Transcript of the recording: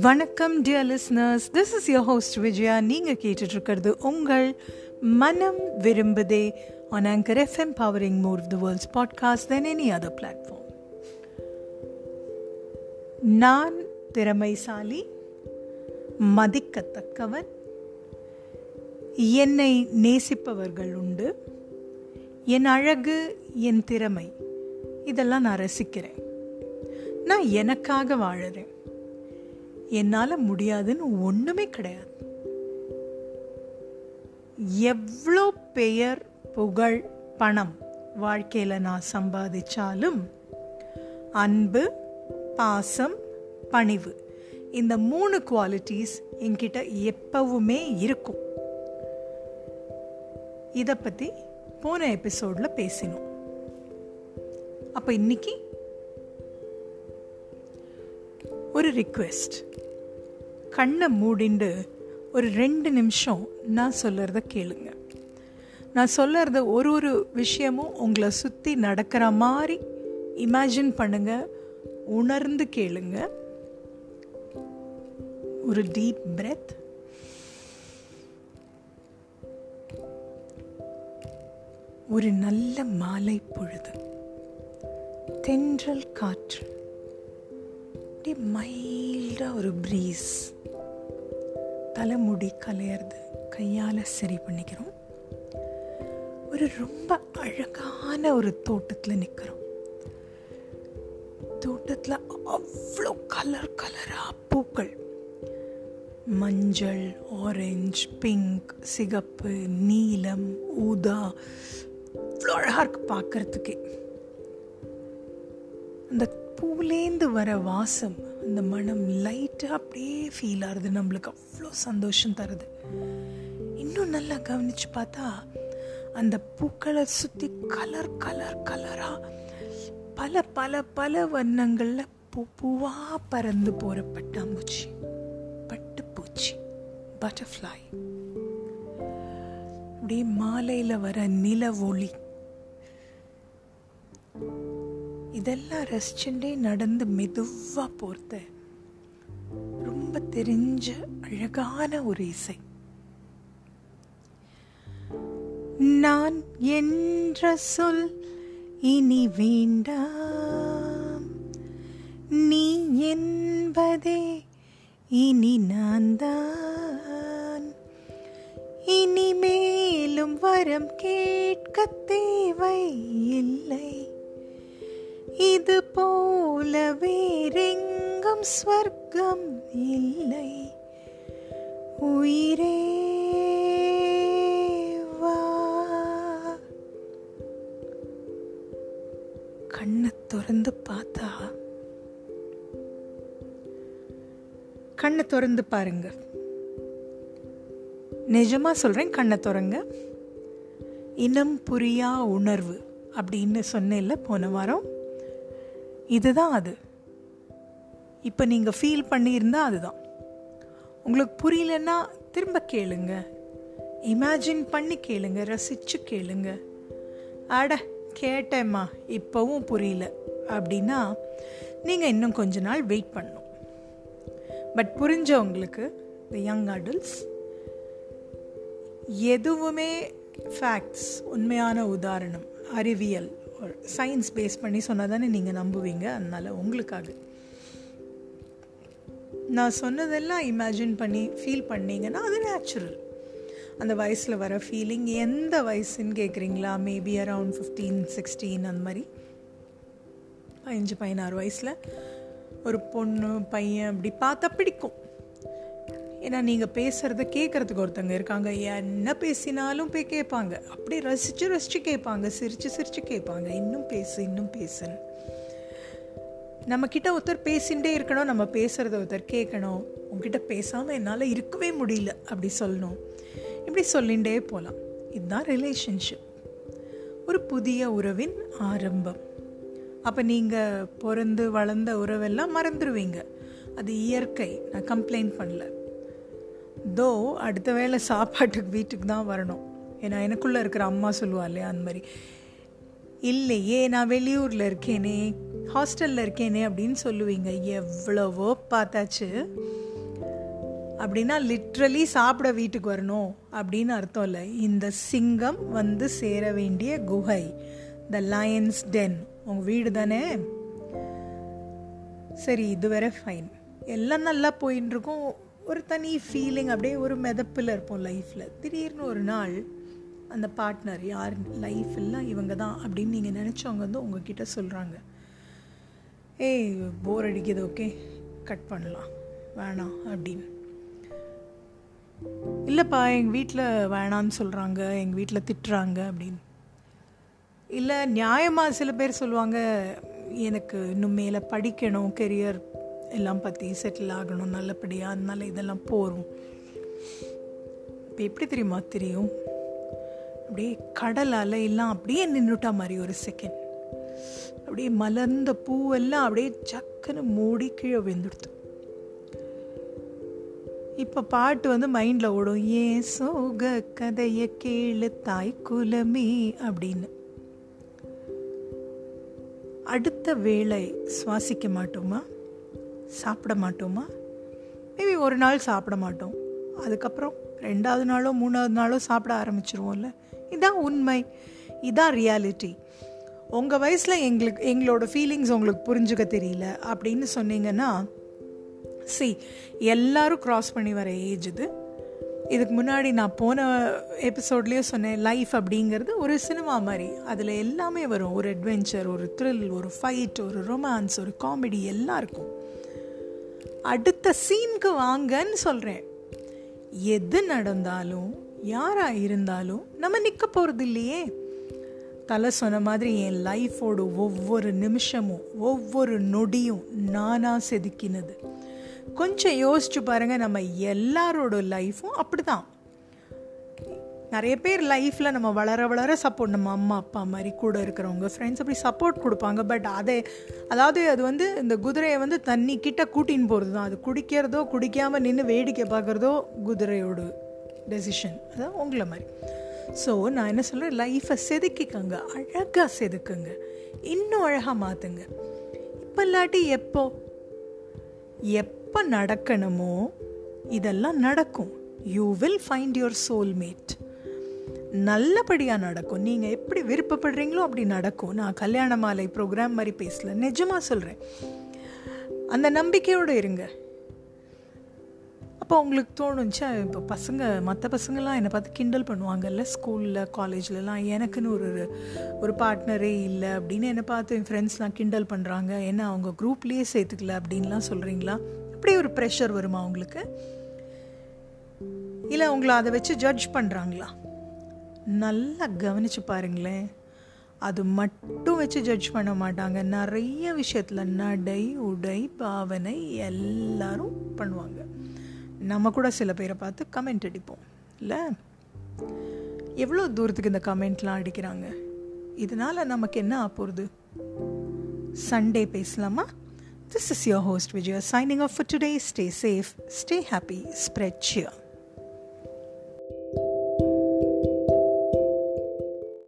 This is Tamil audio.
வணக்கம் dear listeners this is your host Vijaya நீங்கள் கேட்டுட்ருக்கிறது உங்கள் மனம் விரும்புதே on anchor FM powering more the world's podcast than any other platform நான் திறமைசாலி மதிக்கத்தக்கவன் என்னை நேசிப்பவர்கள் உண்டு என் அழகு என் திறமை. இதெல்லாம் நான் ரசிக்கிறேன். நான் எனக்காக வாழறேன். என்னால் முடியாதுன்னு ஒன்றுமே கிடையாது. எவ்வளோ பெயர் புகழ் பணம் வாழ்க்கையில் நான் சம்பாதிச்சாலும் அன்பு பாசம் பணிவு இந்த மூணு குவாலிட்டிஸ் என்கிட்ட எப்பவுமே இருக்கும். இதை பற்றி போன எபிசோடில் பேசினோம். அப்போ இன்னைக்கு ஒரு ரிக்வெஸ்ட் கண்ணை மூடிண்டு ஒரு ரெண்டு நிமிஷம் நான் சொல்கிறத கேளுங்க. நான் சொல்லுறத ஒரு ஒரு விஷயமும் உங்களை சுற்றி நடக்கிற மாதிரி இமேஜின் பண்ணுங்க. உணர்ந்து கேளுங்க. ஒரு டீப் பிரெத் ஒரு நல்ல மாலை பொழுது. தென்றல் காற்று. அப்படியே மைல்டாக ஒரு ப்ரீஸ் தலைமுடி கலையிறது கையால் சரி பண்ணிக்கிறோம். ஒரு ரொம்ப அழகான ஒரு தோட்டத்தில் நிற்கிறோம் தோட்டத்தில் அவ்வளோ கலர் கலராக பூக்கள். மஞ்சள் ஆரஞ்சு பிங்க் சிகப்பு நீலம் ஊதா. அவ்வளோ அழகாக இருக்கு பார்க்கறதுக்கே அந்த பூலேந்து வர வாசம் அந்த மனம் லைட்டாக அப்படியே ஃபீல் ஆகுது. நம்மளுக்கு அவ்வளோ சந்தோஷம் தருது. இன்னும் நல்லா கவனித்து பார்த்தா அந்த பூக்களை சுற்றி கலர் கலர் கலராக பல பல பல வண்ணங்களில் பூ பூவாக பறந்து போகிற பட்டாம்பூச்சி பட்டுப்பூச்சி. பட்டர்ஃப்ளை அப்படியே மாலையில் வர நில ஒளி. இதெல்லாம் ரசிச்சுட்டே நடந்து மெதுவாக போர்த்த ரொம்ப தெரிஞ்ச அழகான ஒரு இசை. நான் என்ற சொல் இனி வேண்டாம். நீ என்பதே இனி நான் தான். இனிமேலும் வரம் கேட்க தேவை இல்லை இது போல வேறெங்கும் ஸ்வர்க்கம் இல்லை. உயிரே வா. கண்ணை திறந்து பார்த்தா? கண்ணை திறந்து பாருங்க. நிஜமா சொல்றேன் கண்ணை திறங்க. இனம் புரியா உணர்வு அப்படின்னு சொன்னேன்ல போன வாரம். இதுதான் அது. இப்போ நீங்கள் ஃபீல் பண்ணியிருந்தால் அதுதான். உங்களுக்கு புரியலன்னா திரும்ப கேளுங்க. இமேஜின் பண்ணி கேளுங்க ரசித்து கேளுங்க. அட கேட்டேம்மா இப்போவும் புரியல. அப்படின்னா நீங்கள் இன்னும் கொஞ்ச நாள் வெயிட் பண்ணும் பட் புரிஞ்சவங்களுக்கு த யங் அடல்ட்ஸ் எதுவுமே ஃபேக்ட்ஸ் உண்மையான உதாரணம் அறிவியல் சயின்ஸ் பேஸ் பண்ணி சொன்னால் தானே நீங்கள் நம்புவீங்க? அதனால் உங்களுக்காக. நான் சொன்னதெல்லாம் இமேஜின் பண்ணி ஃபீல் பண்ணீங்கன்னா அது நேச்சுரல் அந்த வயசில் வர ஃபீலிங் எந்த வயசுன்னு கேட்குறீங்களா மேபி அரவுண்ட் ஃபிஃப்டீன் சிக்ஸ்டீன் அந்த மாதிரி. பதினஞ்சு பதினாறு வயசில் ஒரு பொண்ணு பையன் அப்படி பார்த்தா பிடிக்கும். ஏன்னா நீங்கள் பேசுகிறத கேட்குறதுக்கு ஒருத்தங்க இருக்காங்க. என்ன பேசினாலும் போய் கேட்பாங்க. அப்படியே ரசித்து ரசித்து கேட்பாங்க. சிரித்து சிரித்து கேட்பாங்க. இன்னும் பேசு இன்னும் பேசுன்னு. நம்மக்கிட்ட ஒருத்தர் பேசிகிட்டே இருக்கணும். நம்ம பேசுகிறத ஒருத்தர் கேட்கணும். உங்ககிட்ட பேசாமல் என்னால் இருக்கவே முடியல. அப்படி சொல்லணும். இப்படி சொல்லிகிட்டே போகலாம் இதுதான் ரிலேஷன்ஷிப் ஒரு புதிய உறவின் ஆரம்பம். அப்போ நீங்கள் பிறந்து வளர்ந்த உறவெல்லாம் மறந்துடுவீங்க அது இயற்கை. நான் கம்ப்ளைண்ட் பண்ணல. தோ அடுத்த வேலை சாப்பாட்டுக்கு வீட்டுக்கு தான் வரணும். ஏன்னா எனக்குள்ளே இருக்கிற அம்மா சொல்லுவா இல்லையா அந்த மாதிரி. இல்லையே நான் வெளியூரில் இருக்கேனே ஹாஸ்டலில் இருக்கேனே அப்படின்னு சொல்லுவீங்க. எவ்வளவோ பார்த்தாச்சு. அப்படின்னா லிட்ரலி சாப்பிட வீட்டுக்கு வரணும் அப்படின்னு அர்த்தம் இல்லை. இந்த சிங்கம் வந்து சேர வேண்டிய குகை. த லயன்ஸ் டென் உங்கள் வீடு தானே? சரி இது வேற ஃபைன் எல்லாம் நல்லா போயின்னு இருக்கும் ஒரு தனி ஃபீலிங் அப்படியே ஒரு மிதப்பில் இருப்போம் லைஃப்பில் திடீர்னு ஒரு நாள் அந்த பார்ட்னர் யார் லைஃப் எல்லாம் இவங்க தான் அப்படின்னு நீங்கள் நினச்சவங்க வந்து உங்ககிட்ட சொல்கிறாங்க ஏய் போர் அடிக்குது ஓகே கட் பண்ணலாம். வேணாம் அப்படின்னு. இல்லைப்பா எங்கள் வீட்டில் வேணான்னு சொல்கிறாங்க எங்கள் வீட்டில் திட்டுறாங்க அப்படின்னு. இல்லை நியாயமாக சில பேர் சொல்லுவாங்க எனக்கு இன்னும் மேலே படிக்கணும் கெரியர் எல்லாம் பற்றி செட்டில் ஆகணும் நல்லபடியாக அதனால இதெல்லாம் போகும் இப்போ எப்படி தெரியுமா தெரியும்? அப்படியே கடல் அலையெல்லாம் அப்படியே நின்றுட்டா மாதிரி ஒரு செகண்ட் அப்படியே மலர்ந்த பூவெல்லாம் அப்படியே சக்குன்னு மூடி கீழே விழுந்துடுத்து இப்போ பாட்டு வந்து மைண்டில் ஓடும். ஏன் சோக கதைய கேளு தாய் குலமே அப்படின்னு. அடுத்த வேளை சுவாசிக்க மாட்டோமா? சாப்பிட மாட்டோமா மேபி ஒரு நாள் சாப்பிட மாட்டோம் அதுக்கப்புறம் ரெண்டாவது நாளோ மூணாவது நாளோ சாப்பிட ஆரம்பிச்சிருவோம்ல. இதான் உண்மை. இதான் ரியாலிட்டி உங்கள் வயசில் எங்களுக்கு எங்களோட ஃபீலிங்ஸ் உங்களுக்கு புரிஞ்சுக்க தெரியல அப்படின்னு சொன்னீங்கன்னா சி எல்லாரும் க்ராஸ் பண்ணி வர ஏஜ் இது. இதுக்கு முன்னாடி நான் போன எபிசோட்லேயே சொன்னேன் லைஃப் அப்படிங்கிறது ஒரு சினிமா மாதிரி. அதில் எல்லாமே வரும். ஒரு அட்வென்ச்சர் ஒரு த்ரில் ஒரு ஃபைட் ஒரு ரொமான்ஸ் ஒரு காமெடி எல்லாம் இருக்கும் அடுத்த சீனுக்கு வாங்கன்னு சொல்கிறேன் எது நடந்தாலும் யாராக இருந்தாலும் நம்ம நிற்க போகிறது இல்லையே தலை சொன்ன மாதிரி என் லைஃபோட ஒவ்வொரு நிமிஷமும் ஒவ்வொரு நொடியும் நானாக செதுக்கினது. கொஞ்சம் யோசிச்சு பாருங்கள் நம்ம எல்லாரோட லைஃப்பும் அப்படி தான் நிறைய பேர் லைஃப்பில் நம்ம வளர வளர சப்போர்ட் நம்ம அம்மா அப்பா மாதிரி கூட இருக்கிறவங்க ஃப்ரெண்ட்ஸ் அப்படி சப்போர்ட் கொடுப்பாங்க. பட் அதை அதாவது அது வந்து இந்த குதிரையை வந்து தண்ணி கிட்ட கூட்டின்னு போகிறது தான் அது குடிக்கிறதோ குடிக்காமல் நின்று வேடிக்கை பார்க்குறதோ குதிரையோட டெசிஷன் அதான் உங்களை மாதிரி. ஸோ நான் என்ன சொல்கிறேன் லைஃப்பை செதுக்கிக்கங்க. அழகாக செதுக்குங்க. இன்னும் அழகாக மாற்றுங்க இப்போ இல்லாட்டி எப்போ? எப்போ நடக்கணுமோ இதெல்லாம் நடக்கும். You will find your soulmate நல்லபடியாக நடக்கும். நீங்கள் எப்படி விருப்பப்படுறீங்களோ அப்படி நடக்கும். நான் கல்யாண மாலை ப்ரோக்ராம் மாதிரி பேசல. நிஜமாக சொல்கிறேன் அந்த நம்பிக்கையோடு இருங்க. அப்போ உங்களுக்கு தோணுச்சா இப்போ பசங்க மற்ற பசங்கள்லாம் என்னை பார்த்து கிண்டல் பண்ணுவாங்கல்ல ஸ்கூலில் காலேஜ்லலாம் எனக்குன்னு ஒரு ஒரு பார்ட்னரே இல்லை. அப்படின்னு என்னை பார்த்து என் ஃப்ரெண்ட்ஸ்லாம் கிண்டல் பண்ணுறாங்க என்ன அவங்க குரூப்லேயே சேர்த்துக்கல அப்படின்லாம் சொல்கிறீங்களா அப்படி ஒரு ப்ரெஷர் வருமா உங்களுக்கு? இல்லை உங்களை அதை வச்சு ஜட்ஜ் பண்ணுறாங்களா நல்லா கவனித்து பாருங்களேன். அது மட்டும் வச்சு ஜட்ஜ் பண்ண மாட்டாங்க. நிறைய விஷயத்தில் நடை உடை பாவனை எல்லாரும் பண்ணுவாங்க. நம்ம கூட சில பேரை பார்த்து கமெண்ட் அடிப்போம். இல்லை? எவ்வளோ தூரத்துக்கு இந்த கமெண்ட்லாம் அடிக்கிறாங்க? இதனால் நமக்கு என்ன ஆப்போகுது சண்டே பேசலாமா? This is your host Vijaya signing off for today stay safe stay happy spread cheer